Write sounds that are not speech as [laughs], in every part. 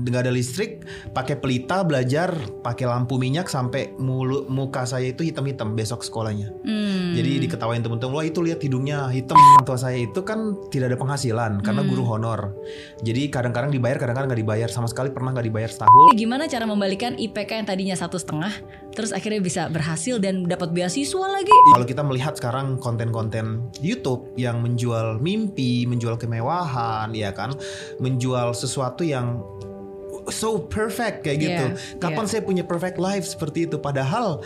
nggak ada listrik, pakai pelita belajar, pakai lampu minyak sampai mulu muka saya itu hitam-hitam besok sekolahnya. Hmm. Jadi diketawain teman-teman wah itu lihat hidungnya hitam tua saya itu kan tidak ada penghasilan karena guru hmm. honor. Jadi kadang-kadang dibayar, kadang-kadang nggak dibayar sama sekali pernah nggak dibayar setahun. Eh, gimana cara membalikan IPK yang tadinya satu setengah, terus akhirnya bisa berhasil dan dapat beasiswa lagi? Kalau kita melihat sekarang konten-konten YouTube yang menjual mimpi, menjual kemewahan, ya kan, menjual sesuatu yang so perfect kayak iya, gitu. Iya. Kapan yeah. saya punya perfect life seperti itu? Padahal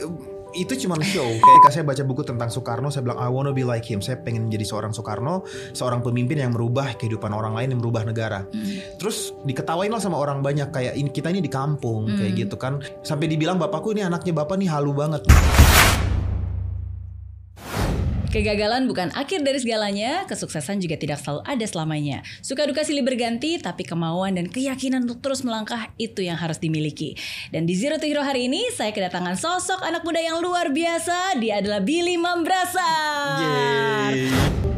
eh, itu cuma show. Ketika saya baca buku tentang Soekarno, saya bilang I wanna be like him. Saya pengen menjadi seorang Soekarno, seorang pemimpin yang merubah kehidupan orang lain, yang merubah negara. Mm. Terus diketawain lah sama orang banyak kayak ini kita ini di kampung mm. kayak hmm. gitu kan. Sampai dibilang bapakku ini anaknya bapak nih halu banget. Kegagalan bukan akhir dari segalanya, kesuksesan juga tidak selalu ada selamanya. Suka duka silih berganti, tapi kemauan dan keyakinan untuk terus melangkah itu yang harus dimiliki. Dan di Zero to Hero hari ini, saya kedatangan sosok anak muda yang luar biasa. Dia adalah Billy Mambrasar. Yeay.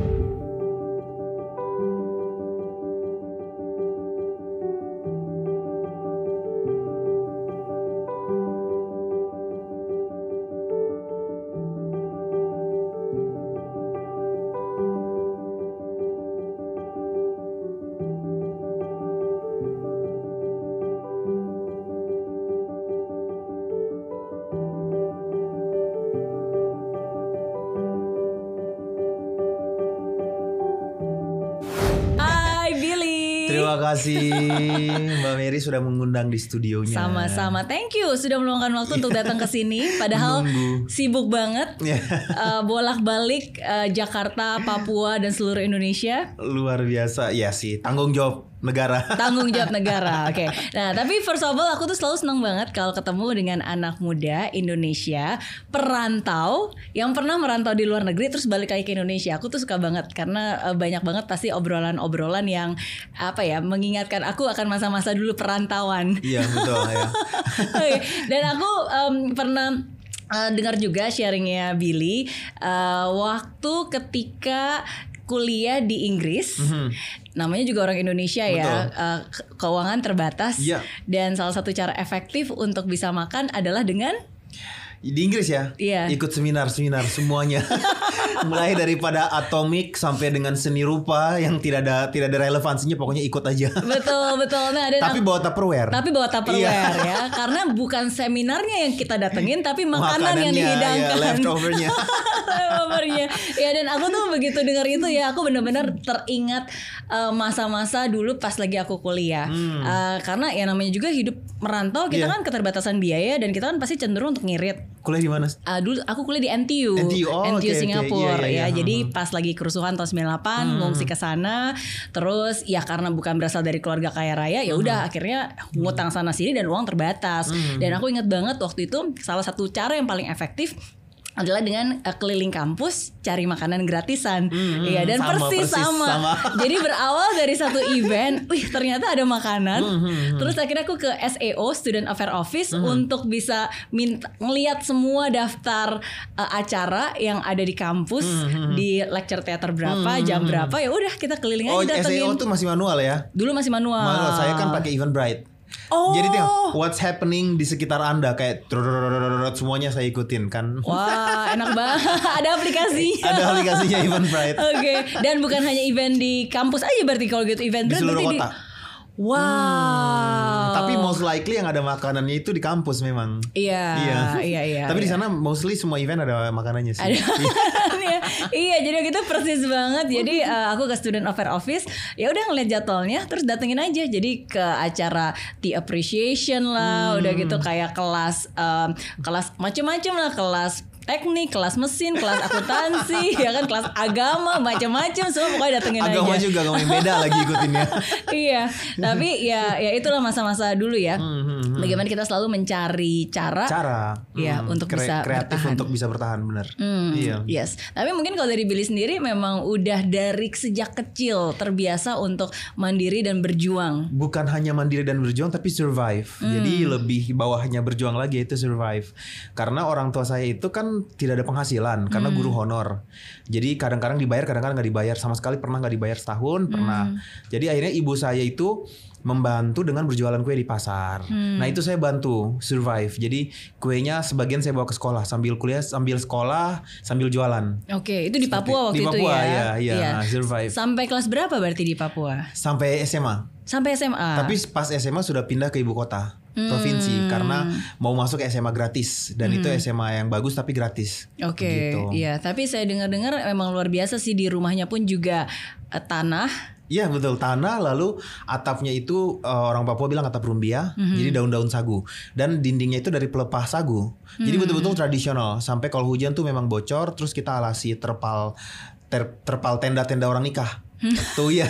kasih Mbak Mary sudah mengundang di studionya. Sama-sama. Thank you sudah meluangkan waktu untuk iya. datang ke sini padahal Nunggu. sibuk banget. Yeah. uh, bolak-balik uh, Jakarta, Papua dan seluruh Indonesia. Luar biasa. Ya sih, tanggung jawab negara [laughs] tanggung jawab negara oke okay. nah tapi first of all aku tuh selalu seneng banget kalau ketemu dengan anak muda Indonesia perantau yang pernah merantau di luar negeri terus balik lagi ke Indonesia aku tuh suka banget karena eh, banyak banget pasti obrolan-obrolan yang apa ya mengingatkan aku akan masa-masa dulu perantauan iya betul ya [laughs] okay. dan aku um, pernah Uh, dengar juga sharingnya Billy uh, waktu ketika kuliah di Inggris. Mm -hmm. Namanya juga orang Indonesia ya, Betul. ya. Keuangan terbatas yeah. dan salah satu cara efektif untuk bisa makan adalah dengan di Inggris ya? Yeah. Ikut seminar-seminar semuanya. [laughs] mulai daripada atomik sampai dengan seni rupa yang tidak ada tidak ada relevansinya pokoknya ikut aja. Betul betul. Nah ada tapi bawa tupperware. Tapi bawa tupperware iya. ya. Karena bukan seminarnya yang kita datengin tapi makanan yang iya, dihidangkan. ya, leftovernya. [laughs] Leftovernya. Ya dan aku tuh begitu dengar itu ya aku benar-benar teringat eh, masa-masa uh, dulu pas lagi aku kuliah. Hmm. uh, karena ya namanya juga hidup merantau kita yeah. kan keterbatasan biaya dan kita kan pasti cenderung untuk ngirit kuliah di mana? Uh, dulu aku kuliah di NTU, NTU, oh, NTU okay, Singapura okay. Yeah, ya. yeah. Jadi hmm. pas lagi kerusuhan tahun 98 hmm. ngungsi ke sana, terus ya karena bukan berasal dari keluarga kaya raya, ya udah hmm. akhirnya ngutang sana sini dan uang terbatas. Hmm. Dan aku ingat banget waktu itu salah satu cara yang paling efektif adalah dengan uh, keliling kampus cari makanan gratisan, hmm, ya dan sama, persis, persis sama. sama. [laughs] Jadi berawal dari satu event, wih ternyata ada makanan. Hmm, hmm, hmm. Terus akhirnya aku ke SEO Student Affair Office hmm. untuk bisa minta semua daftar uh, acara yang ada di kampus hmm, hmm, hmm. di lecture theater berapa, hmm, jam hmm, berapa ya udah kita keliling oh, aja datengin. SEO tuh masih manual ya? Dulu masih manual. Manual saya kan pakai Eventbrite. Oh. Jadi tengok oh. what's happening di sekitar Anda kayak semuanya saya ikutin kan. Wah, enak banget. Ada aplikasinya. Ada aplikasinya Eventbrite. Oke, okay. dan bukan hanya event di kampus aja berarti kalau gitu event di seluruh kota. Di... Wow. Hmm, tapi most likely yang ada makanannya itu di kampus memang. Iya. Iya, iya. Tapi di sana mostly semua event ada makanannya sih. Iya, iya, jadi kita persis banget. Jadi [laughs] eh, aku ke student affair office, ya udah ngeliat jadwalnya, terus datengin aja. Jadi ke acara tea appreciation lah, udah gitu kayak kelas em, kelas macem-macem lah, kelas teknik, kelas mesin, kelas akuntansi, [laughs] ya kan kelas agama, macam-macam semua pokoknya datengin Agama aja. juga agama yang beda lagi ikutinnya. [laughs] iya, tapi ya ya itulah masa-masa dulu ya. Hmm, Bagaimana kita selalu mencari cara, Cara. Iya, Hmm, untuk bisa kreatif bertahan. untuk bisa bertahan benar. Hmm, Iya. Yes. Tapi mungkin kalau dari Billy sendiri memang udah dari sejak kecil terbiasa untuk mandiri dan berjuang. bukan hanya mandiri dan berjuang tapi survive. Jadi lebih bawahnya berjuang lagi itu survive. Karena orang tua saya itu kan tidak ada penghasilan karena guru honor. Jadi kadang-kadang dibayar, kadang-kadang nggak dibayar sama sekali pernah nggak dibayar setahun, pernah. Jadi akhirnya ibu saya itu membantu dengan berjualan kue di pasar. Hmm. Nah itu saya bantu survive. Jadi kuenya sebagian saya bawa ke sekolah sambil kuliah, sambil sekolah, sambil jualan. Oke, itu di Papua waktu di itu Papua, ya. ya, ya, survive. Sampai kelas berapa berarti di Papua? Sampai SMA. Sampai SMA. Tapi pas SMA sudah pindah ke ibu kota provinsi Hmm. karena mau masuk SMA gratis dan itu SMA yang bagus tapi gratis. Oke, Gitu. iya. Tapi saya dengar-dengar memang luar biasa sih di rumahnya pun juga eh, tanah. Iya betul tanah lalu atapnya itu eh, orang Papua bilang atap rumbia jadi daun-daun sagu dan dindingnya itu dari pelepah sagu jadi betul-betul tradisional sampai kalau hujan tuh memang bocor terus kita alasi terpal ter- terpal tenda-tenda orang nikah tuh ya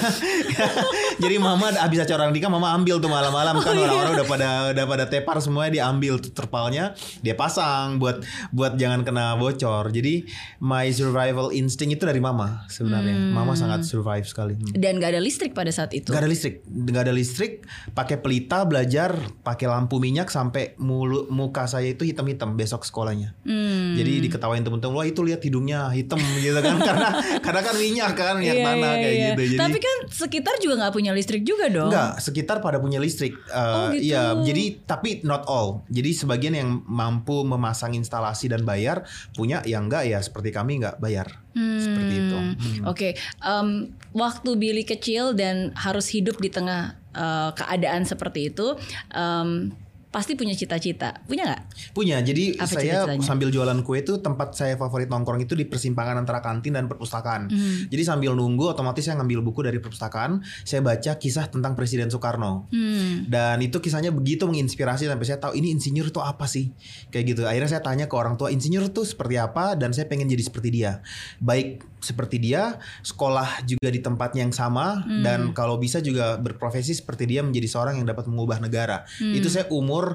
[laughs] jadi mama habis acara orang nikah mama ambil tuh malam-malam kan orang-orang udah pada udah pada tepar semuanya diambil tuh terpalnya dia pasang buat buat jangan kena bocor jadi my survival instinct itu dari mama sebenarnya mama sangat survive sekali Hmm. Dan gak ada listrik pada saat itu. Gak ada listrik, gak ada listrik. Pakai pelita belajar, pakai lampu minyak sampai mulu, muka saya itu hitam-hitam besok sekolahnya. Hmm. Jadi diketawain temen-temen, wah itu lihat hidungnya hitam gitu kan, [laughs] karena karena kan minyak kan, minyak Iya, tanah iya, kayak iya. gitu. Jadi Tapi kan sekitar juga nggak punya listrik juga dong. Enggak, sekitar pada punya listrik. Eh, Oh, gitu. Iya, jadi tapi not all. Jadi sebagian yang mampu memasang instalasi dan bayar punya, yang enggak ya seperti kami enggak bayar. Seperti itu. Hmm, Hmm. Oke, em, waktu Billy kecil dan harus hidup di tengah eh, keadaan seperti itu, em, pasti punya cita-cita. Punya nggak? Punya. Jadi Apa saya cita-citanya? sambil jualan kue itu tempat saya favorit nongkrong itu di persimpangan antara kantin dan perpustakaan. Hmm. Jadi sambil nunggu otomatis saya ngambil buku dari perpustakaan, saya baca kisah tentang Presiden Soekarno. Hmm. Dan itu kisahnya begitu menginspirasi sampai saya tahu ini insinyur itu apa sih? Kayak gitu. Akhirnya saya tanya ke orang tua, insinyur itu seperti apa dan saya pengen jadi seperti dia. Baik seperti dia, sekolah juga di tempatnya yang sama Hmm. dan kalau bisa juga berprofesi seperti dia menjadi seorang yang dapat mengubah negara. Hmm. Itu saya umur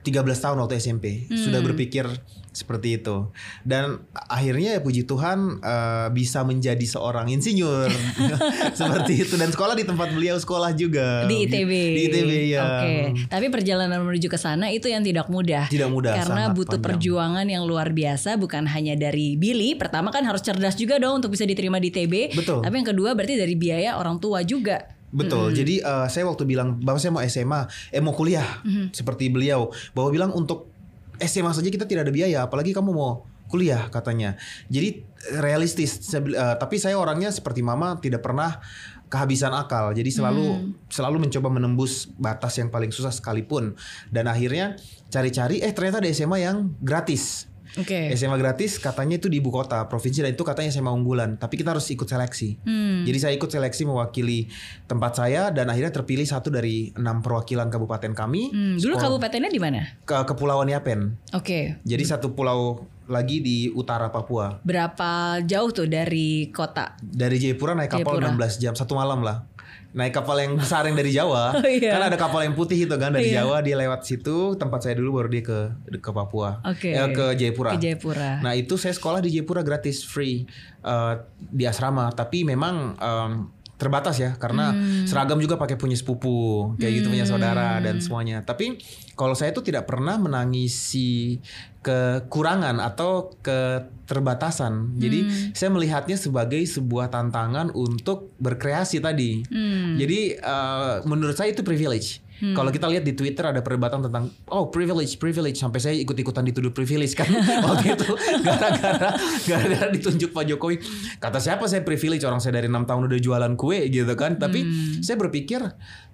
13 tahun waktu SMP sudah berpikir seperti itu dan akhirnya ya puji Tuhan eh, bisa menjadi seorang insinyur [laughs] [laughs] seperti itu dan sekolah di tempat beliau sekolah juga Di ITB. di ITB ya Oke, tapi perjalanan menuju ke sana itu yang tidak mudah. Tidak mudah, Karena butuh panjang. perjuangan yang luar biasa bukan hanya dari Billy. Pertama kan harus cerdas juga dong untuk bisa diterima di ITB. Betul. Tapi yang kedua berarti dari biaya orang tua juga. Betul. Jadi eh, saya waktu bilang bapak saya mau SMA, eh mau kuliah seperti beliau. Bapak bilang untuk SMA saja kita tidak ada biaya, apalagi kamu mau kuliah katanya. Jadi realistis. Saya bil- eh, tapi saya orangnya seperti mama tidak pernah kehabisan akal. Jadi selalu selalu mencoba menembus batas yang paling susah sekalipun. Dan akhirnya cari-cari, eh ternyata ada SMA yang gratis. Oke. SMA gratis katanya itu di ibu kota provinsi dan itu katanya SMA unggulan tapi kita harus ikut seleksi Hmm. jadi saya ikut seleksi mewakili tempat saya dan akhirnya terpilih satu dari enam perwakilan kabupaten kami Hmm, dulu Sekolah- kabupatennya di mana? ke Kepulauan Yapen Oke. jadi satu pulau lagi di utara Papua Berapa jauh tuh dari kota? dari Jayapura naik kapal Jayapura. 16 jam satu malam lah naik kapal yang besar yang dari Jawa [laughs] Oh, iya. kan ada kapal yang putih itu kan dari Iya. Jawa dia lewat situ tempat saya dulu baru dia ke ke Papua Oke. Eh, ke Jayapura Ke Jayapura. Nah itu saya sekolah di Jayapura gratis free eh, di asrama, tapi memang em, terbatas ya karena Hmm. seragam juga pakai punya sepupu kayak gitu punya saudara dan semuanya. Tapi kalau saya tuh tidak pernah menangisi kekurangan atau keterbatasan. Jadi Hmm. saya melihatnya sebagai sebuah tantangan untuk berkreasi tadi. Hmm. Jadi eh, menurut saya itu privilege. Kalau kita lihat di Twitter ada perdebatan tentang oh privilege, privilege sampai saya ikut-ikutan dituduh privilege kan [laughs] waktu itu gara-gara gara-gara ditunjuk Pak Jokowi. Kata siapa saya privilege orang saya dari enam tahun udah jualan kue gitu kan. Tapi saya berpikir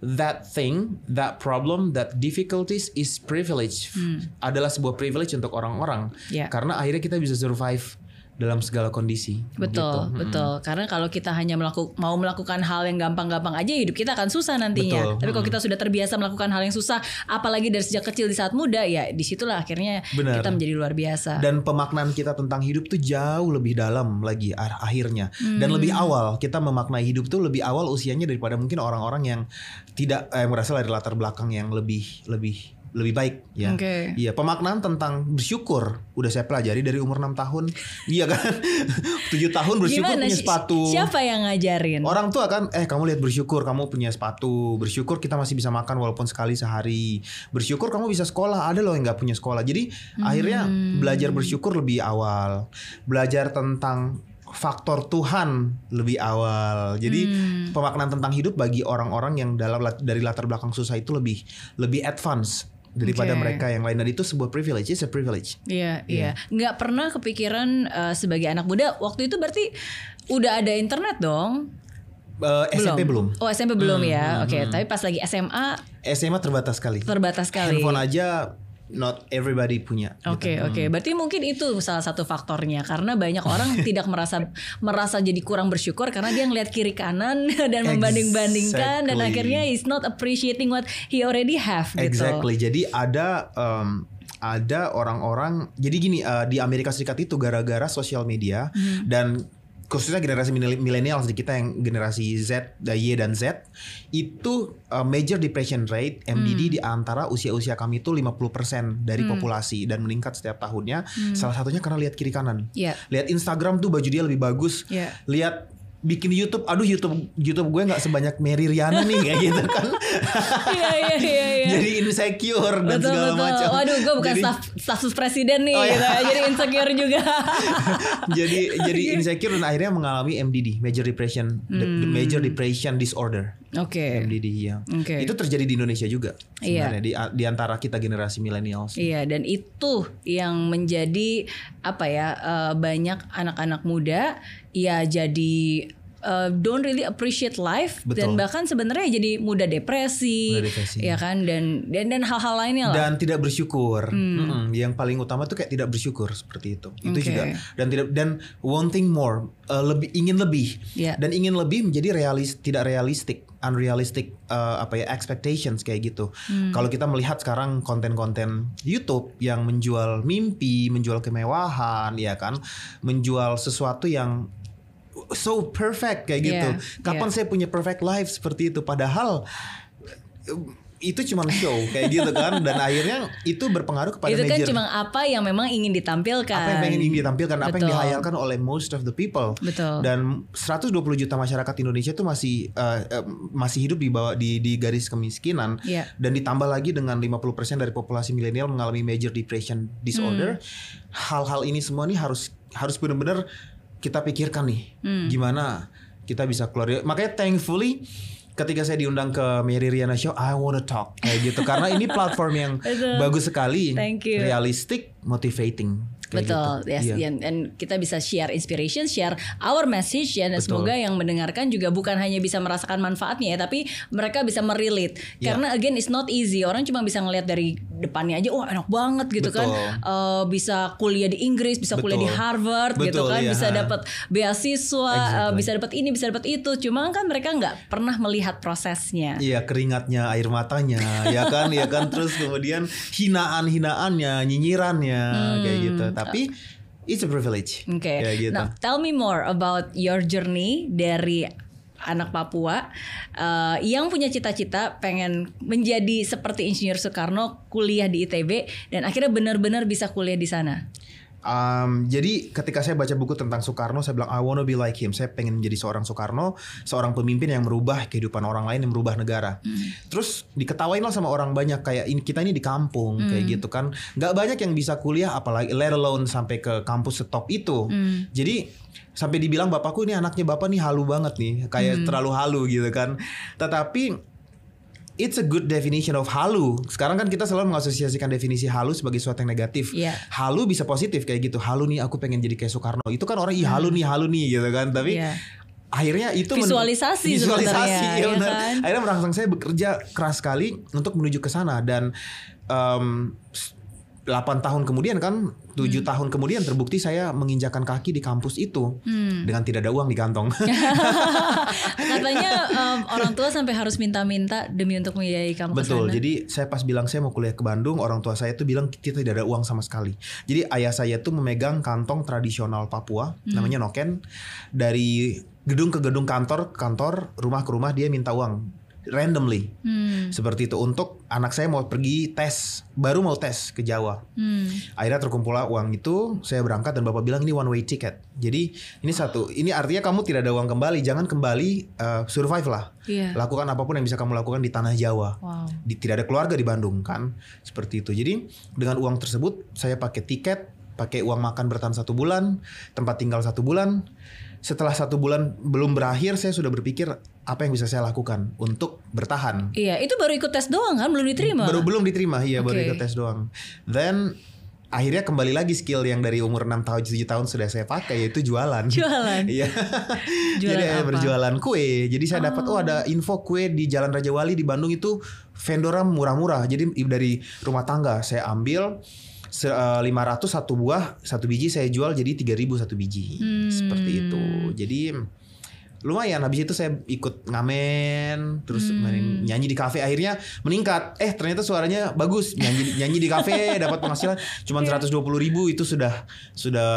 that thing, that problem, that difficulties is privilege. Adalah sebuah privilege untuk orang-orang. Ya. Karena akhirnya kita bisa survive dalam segala kondisi. Betul, Gitu. betul. Karena kalau kita hanya melaku, mau melakukan hal yang gampang-gampang aja, hidup kita akan susah nantinya. Betul. Tapi kalau kita sudah terbiasa melakukan hal yang susah, apalagi dari sejak kecil di saat muda, ya di situlah akhirnya Benar. kita menjadi luar biasa. Dan pemaknaan kita tentang hidup tuh jauh lebih dalam lagi akhirnya. Dan Hmm. lebih awal kita memaknai hidup tuh lebih awal usianya daripada mungkin orang-orang yang tidak eh, yang berasal dari latar belakang yang lebih lebih lebih baik ya. Oke. Iya, pemaknaan tentang bersyukur udah saya pelajari dari umur 6 tahun. Iya kan? [laughs] 7 tahun bersyukur punya Si- sepatu. Siapa yang ngajarin? Orang tua kan, eh kamu lihat bersyukur kamu punya sepatu, bersyukur kita masih bisa makan walaupun sekali sehari, bersyukur kamu bisa sekolah, ada loh yang nggak punya sekolah. Jadi akhirnya Hmm. belajar bersyukur lebih awal, belajar tentang faktor Tuhan lebih awal. Jadi Hmm. pemaknaan tentang hidup bagi orang-orang yang dalam dari latar belakang susah itu lebih lebih advance daripada Oke. mereka yang lain dan itu sebuah privilege, it's a privilege. Iya, iya. Nggak pernah kepikiran eh, sebagai anak muda waktu itu berarti udah ada internet dong? Eh, SMP belum. Oh SMP belum ya. Oke, tapi pas lagi SMA SMA terbatas sekali. terbatas sekali. Handphone aja not everybody punya. gitu. Oke oke, berarti mungkin itu salah satu faktornya karena banyak orang [laughs] tidak merasa merasa jadi kurang bersyukur karena dia ngeliat kiri kanan [laughs] dan membanding-bandingkan dan akhirnya is not appreciating what he already have gitu. Exactly. Jadi ada um, ada orang-orang. Jadi gini uh, di Amerika Serikat itu gara-gara sosial media Hmm. dan khususnya generasi milenial di kita yang generasi Z, Y dan Z itu uh, major depression rate MDD Hmm. di antara usia-usia kami itu 50% dari populasi dan meningkat setiap tahunnya. Salah satunya karena lihat kiri kanan. Hmm. Iya. Lihat Instagram tuh baju dia lebih bagus. Iya. Lihat bikin YouTube, aduh YouTube YouTube gue nggak sebanyak Mary Riana nih kayak gitu kan. [laughs] Iya iya iya iya. Jadi insecure dan betul segala macam. Waduh, gue bukan Jadi- staff status presiden nih, Oh, iya. gitu. jadi insecure juga. [laughs] jadi jadi insecure dan akhirnya mengalami MDD, major depression, the- Hmm. the major depression disorder. Oke. MDD ya. Oke. Itu terjadi di Indonesia juga Iya. sebenarnya di di antara kita generasi millennials. Iya dan itu yang menjadi apa ya eh, banyak anak-anak muda ya jadi eh, don't really appreciate life dan Betul. bahkan sebenarnya jadi mudah depresi, Mudah depresi. ya kan dan dan dan hal-hal lainnya lah. dan tidak bersyukur. Mm-mm. Yang paling utama tuh kayak tidak bersyukur seperti itu. Itu juga dan tidak dan wanting more, uh, lebih ingin lebih. Iya. Dan ingin lebih menjadi realis tidak realistik, unrealistic uh, apa ya expectations kayak gitu. Hmm. Kalau kita melihat sekarang konten-konten YouTube yang menjual mimpi, menjual kemewahan, ya kan, menjual sesuatu yang so perfect kayak gitu. Kapan iya. saya punya perfect life seperti itu? Padahal itu cuma show kayak gitu kan dan akhirnya itu berpengaruh kepada itu kan major cuma apa yang memang ingin ditampilkan. apa yang pengen ingin ditampilkan apa yang Betul. dihayalkan oleh most of the people Betul. dan 120 juta masyarakat Indonesia itu masih eh, eh, masih hidup di bawah di di garis kemiskinan Iya. dan ditambah lagi dengan 50% dari populasi milenial mengalami major depression disorder Hmm. hal-hal ini semua nih harus harus benar-benar kita pikirkan nih Hmm. gimana kita bisa keluar makanya thankfully ketika saya diundang ke Mary Riana Show I wanna talk kayak gitu karena ini platform yang [laughs] bagus sekali Thank you. realistic motivating kayak Betul, gitu. yes, Iya. dan, dan kita bisa share inspiration, share our message ya, dan Betul. semoga yang mendengarkan juga bukan hanya bisa merasakan manfaatnya ya, tapi mereka bisa merelate. Iya. Karena again it's not easy. Orang cuma bisa ngelihat dari depannya aja, wah enak banget gitu kan. Betul. Eh, bisa kuliah di Inggris, bisa kuliah di Betul. Harvard gitu Betul, kan, iya. bisa dapat beasiswa, eh, Exactly. bisa dapat ini, bisa dapat itu. Cuma kan mereka nggak pernah melihat prosesnya. Iya keringatnya, air matanya, ya kan, ya kan. Terus kemudian hinaan-hinaannya, nyinyirannya, kayak gitu. Tapi it's a privilege. Oke. Kayak gitu. Nah, tell me more about your journey dari anak Papua eh, yang punya cita-cita pengen menjadi seperti Insinyur Soekarno, kuliah di ITB dan akhirnya benar-benar bisa kuliah di sana. Um, jadi ketika saya baca buku tentang Soekarno, saya bilang I wanna be like him. Saya pengen menjadi seorang Soekarno, seorang pemimpin yang merubah kehidupan orang lain, yang merubah negara. Terus diketawain lah sama orang banyak kayak ini kita ini di kampung kayak gitu kan. Gak banyak yang bisa kuliah, apalagi let alone sampai ke kampus setop itu. Jadi sampai dibilang bapakku ini anaknya bapak nih halu banget nih, kayak terlalu halu gitu kan. Tetapi It's a good definition of halu. Sekarang kan kita selalu mengasosiasikan definisi halu sebagai sesuatu yang negatif. Iya. Halu bisa positif kayak gitu. Halu nih aku pengen jadi kayak Soekarno. Itu kan orang ih halu nih, halu nih gitu kan. Tapi Iya. akhirnya itu men- Visualisasi visualisasi ya ya benar. kan? Akhirnya merangsang saya bekerja keras sekali untuk menuju ke sana dan s- 8 tahun kemudian kan 7 Hmm. tahun kemudian terbukti saya menginjakan kaki di kampus itu Hmm. dengan tidak ada uang di kantong. [laughs] Katanya em, orang tua sampai harus minta-minta demi untuk membiayai kamu Betul. sana. Jadi saya pas bilang saya mau kuliah ke Bandung, orang tua saya tuh bilang kita tidak ada uang sama sekali. Jadi ayah saya tuh memegang kantong tradisional Papua, Hmm. namanya noken. Dari gedung ke gedung kantor, kantor, rumah ke rumah dia minta uang randomly. Hmm. Seperti itu untuk anak saya mau pergi tes, baru mau tes ke Jawa. Hmm. Akhirnya terkumpul uang itu, saya berangkat dan bapak bilang ini one way ticket. Jadi ini satu, ini artinya kamu tidak ada uang kembali, jangan kembali uh, survive lah. Iya. Lakukan apa pun yang bisa kamu lakukan di tanah Jawa. Wow. Di, tidak ada keluarga di Bandung kan, seperti itu. Jadi dengan uang tersebut saya pakai tiket, pakai uang makan bertahan satu bulan, tempat tinggal satu bulan, setelah satu bulan belum berakhir saya sudah berpikir apa yang bisa saya lakukan untuk bertahan. Iya, itu baru ikut tes doang kan, belum diterima. Baru belum diterima, iya baru Oke. ikut tes doang. Then akhirnya kembali lagi skill yang dari umur 6 tahun 7 tahun sudah saya pakai yaitu jualan. Jualan. [laughs] Iya. [laughs] Jualan Jadi eh, apa? berjualan kue. Jadi saya dapat oh ada info kue di Jalan Raja Wali di Bandung itu vendornya murah-murah. Jadi dari rumah tangga saya ambil 500 satu buah, satu biji saya jual jadi 3000 satu biji. Hmm. Seperti itu. Jadi lumayan habis itu saya ikut ngamen terus Hmm. main- nyanyi di kafe akhirnya meningkat eh ternyata suaranya bagus nyanyi [laughs] nyanyi di kafe dapat penghasilan cuma Iya. 120 ribu itu sudah sudah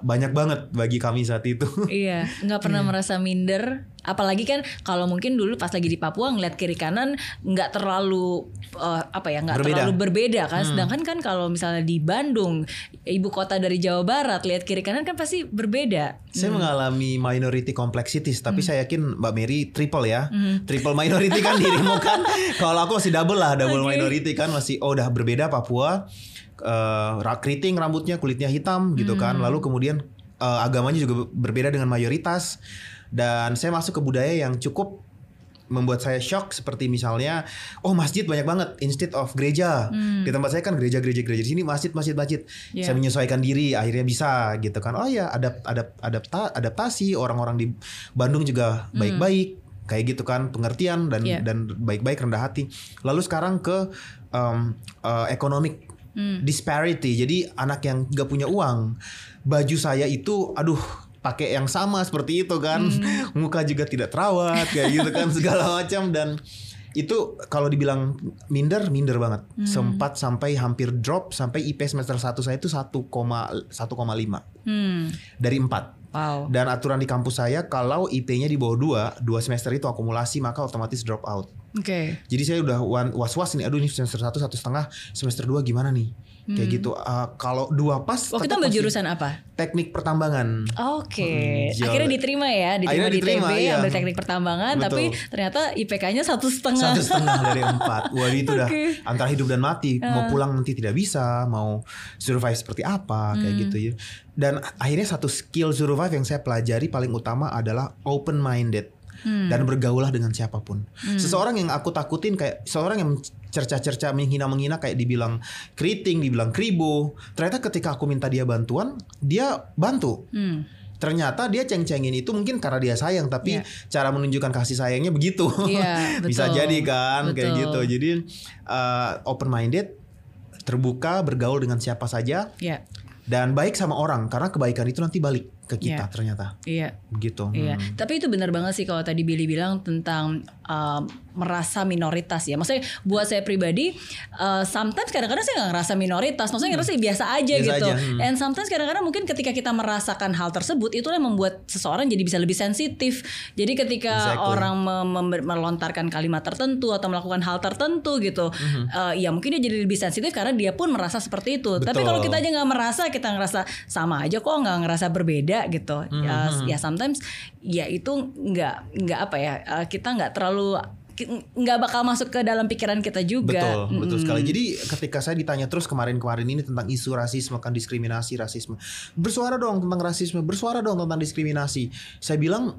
banyak banget bagi kami saat itu [laughs] Iya, nggak pernah Hmm. merasa minder. Apalagi kan kalau mungkin dulu pas lagi di Papua ngeliat kiri kanan nggak terlalu eh, apa ya nggak. Hmm. terlalu berbeda kan. Sedangkan kan kalau misalnya di Bandung ibu kota dari Jawa Barat lihat kiri kanan kan pasti berbeda. Saya mengalami minority complexities, tapi Hmm. saya yakin Mbak Mary triple ya, triple minority kan dirimu [laughs] kan. Kalau aku masih double lah, double Oke. minority kan masih oh udah berbeda Papua, eh, ra- keriting rambutnya, kulitnya hitam gitu kan. Hmm. Lalu kemudian eh, agamanya juga berbeda dengan mayoritas. Dan saya masuk ke budaya yang cukup membuat saya shock seperti misalnya oh masjid banyak banget instead of gereja. Di tempat saya kan gereja gereja gereja di sini masjid masjid masjid. Iya. saya menyesuaikan diri akhirnya bisa gitu kan. Oh ya adapt adapt adapta, adaptasi orang-orang di Bandung juga baik-baik kayak gitu kan pengertian dan Iya. dan baik-baik rendah hati. Lalu sekarang ke um, uh, economic disparity. Jadi anak yang gak punya uang baju saya itu aduh pakai yang sama seperti itu kan. [laughs] Muka juga tidak terawat kayak gitu kan [laughs] segala macam. Dan itu kalau dibilang minder minder banget. Sempat sampai hampir drop sampai IP semester 1 saya itu 1,1,5 Hmm. dari 4 Wow. dan aturan di kampus saya kalau IP-nya di bawah 2 dua semester itu akumulasi maka otomatis drop out Oke. jadi saya udah was-was nih aduh ini semester 1 satu setengah semester 2 gimana nih kayak gitu Uh, kalau dua pas Waktu itu ambil jurusan apa? teknik pertambangan Oke, Hmm, jual- akhirnya diterima ya, diterima Akhirnya di diterima, TB, iya. ambil teknik pertambangan, Betul. tapi ternyata IPK-nya satu setengah. satu setengah dari [laughs] empat. Wah itu udah Oke. antara hidup dan mati. Mau pulang nanti tidak bisa, mau survive seperti apa kayak Hmm. gitu ya. Dan akhirnya satu skill survive yang saya pelajari paling utama adalah open minded. Hmm. Dan bergaulah dengan siapa pun. Seseorang yang aku takutin kayak seorang yang cerca-cerca menghina-menghina kayak dibilang keriting, dibilang kribo. Ternyata ketika aku minta dia bantuan, dia bantu. Hmm. Ternyata dia ceng-cengin itu mungkin karena dia sayang, tapi Iya. cara menunjukkan kasih sayangnya begitu. Iya, [laughs] Bisa jadi kan kayak Betul. gitu. Jadi open minded, terbuka, bergaul dengan siapa saja Iya, dan baik sama orang karena kebaikan itu nanti balik ke kita Iya. ternyata. iya. Begitu. Iya, Hmm. tapi itu benar banget sih kalau tadi Billy bilang tentang um, merasa minoritas ya. Maksudnya buat saya pribadi, uh, sometimes kadang-kadang saya nggak ngerasa minoritas. Maksudnya ngerasa biasa aja Biasa gitu. aja, hmm. And sometimes kadang-kadang mungkin ketika kita merasakan hal tersebut, itu yang membuat seseorang jadi bisa lebih sensitif. Jadi ketika Exactly. orang melontarkan kalimat tertentu atau melakukan hal tertentu gitu, uh, ya mungkin dia jadi lebih sensitif karena dia pun merasa seperti itu. Tapi Betul. kalau kita aja nggak merasa, kita ngerasa sama aja kok nggak ngerasa berbeda gitu. Ya, Hmm. ya sometimes ya itu nggak nggak apa ya uh, kita nggak terlalu nggak bakal masuk ke dalam pikiran kita juga. Betul, betul Mm-mm. sekali. Jadi ketika saya ditanya terus kemarin-kemarin ini tentang isu rasisme kan diskriminasi, rasisme. Bersuara dong tentang rasisme, bersuara dong tentang diskriminasi. Saya bilang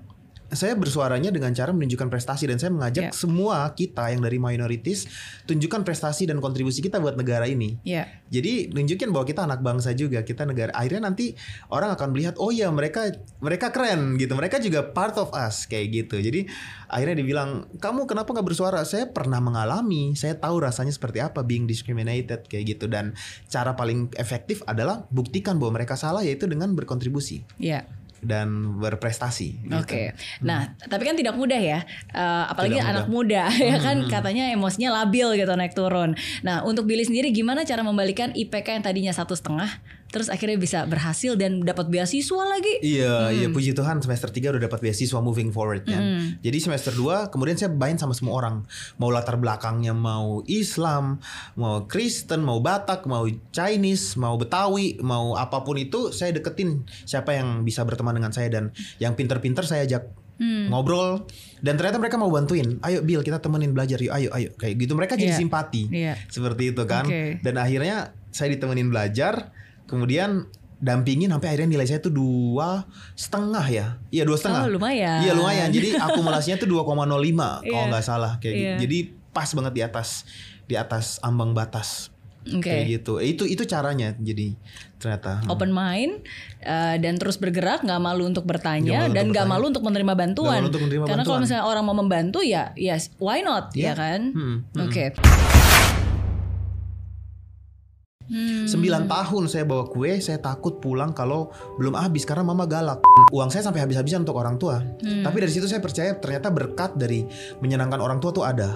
saya bersuaranya dengan cara menunjukkan prestasi dan saya mengajak Ya. semua kita yang dari minorities tunjukkan prestasi dan kontribusi kita buat negara ini. Ya, Jadi nunjukin bahwa kita anak bangsa juga, kita negara. Akhirnya nanti orang akan melihat, oh ya mereka mereka keren gitu, mereka juga part of us kayak gitu. Jadi akhirnya dibilang, kamu kenapa nggak bersuara? Saya pernah mengalami, saya tahu rasanya seperti apa being discriminated kayak gitu. Dan cara paling efektif adalah buktikan bahwa mereka salah yaitu dengan berkontribusi ya. Dan berprestasi. gitu. Oke. Nah, tapi kan tidak mudah ya. Eh, apalagi Tidak mudah. anak muda [laughs] ya kan katanya emosinya labil gitu naik turun. Nah, untuk Billy sendiri gimana cara membalikan IPK yang tadinya satu setengah terus akhirnya bisa berhasil dan dapat beasiswa lagi? Iya, iya puji Tuhan semester 3 udah dapat beasiswa moving forward kan. Jadi semester 2 kemudian saya main sama semua orang. Mau latar belakangnya mau Islam, mau Kristen, mau Batak, mau Chinese, mau Betawi, mau apa pun itu saya deketin siapa yang bisa berteman dengan saya dan yang pinter-pinter saya ajak ngobrol dan ternyata mereka mau bantuin. Ayo Bill kita temenin belajar yuk. Ayo ayo kayak gitu. Mereka jadi Iya. simpati. Iya. Seperti itu kan. Oke. Dan akhirnya saya ditemenin belajar, kemudian dampingin sampai akhirnya nilai saya tuh dua setengah ya iya dua setengah Oh, lumayan. iya lumayan jadi akumulasinya tuh 2,05 [laughs] kalau Iya. nggak salah kayak gitu Iya. jadi pas banget di atas di atas ambang batas Oke. kayak gitu itu itu caranya jadi ternyata Hmm. Open mind uh, dan terus bergerak, nggak malu untuk bertanya Nggak malu dan nggak malu untuk menerima bantuan. Malu untuk menerima Karena kalau misalnya orang mau membantu ya, yes, why not, Iya. ya kan? Hmm, hmm. Oke. Hmm. Sembilan tahun saya bawa kue, saya takut pulang kalau belum habis karena mama galak. Uang saya sampai habis-habisan untuk orang tua. Hmm. Tapi dari situ saya percaya ternyata berkat dari menyenangkan orang tua tuh ada.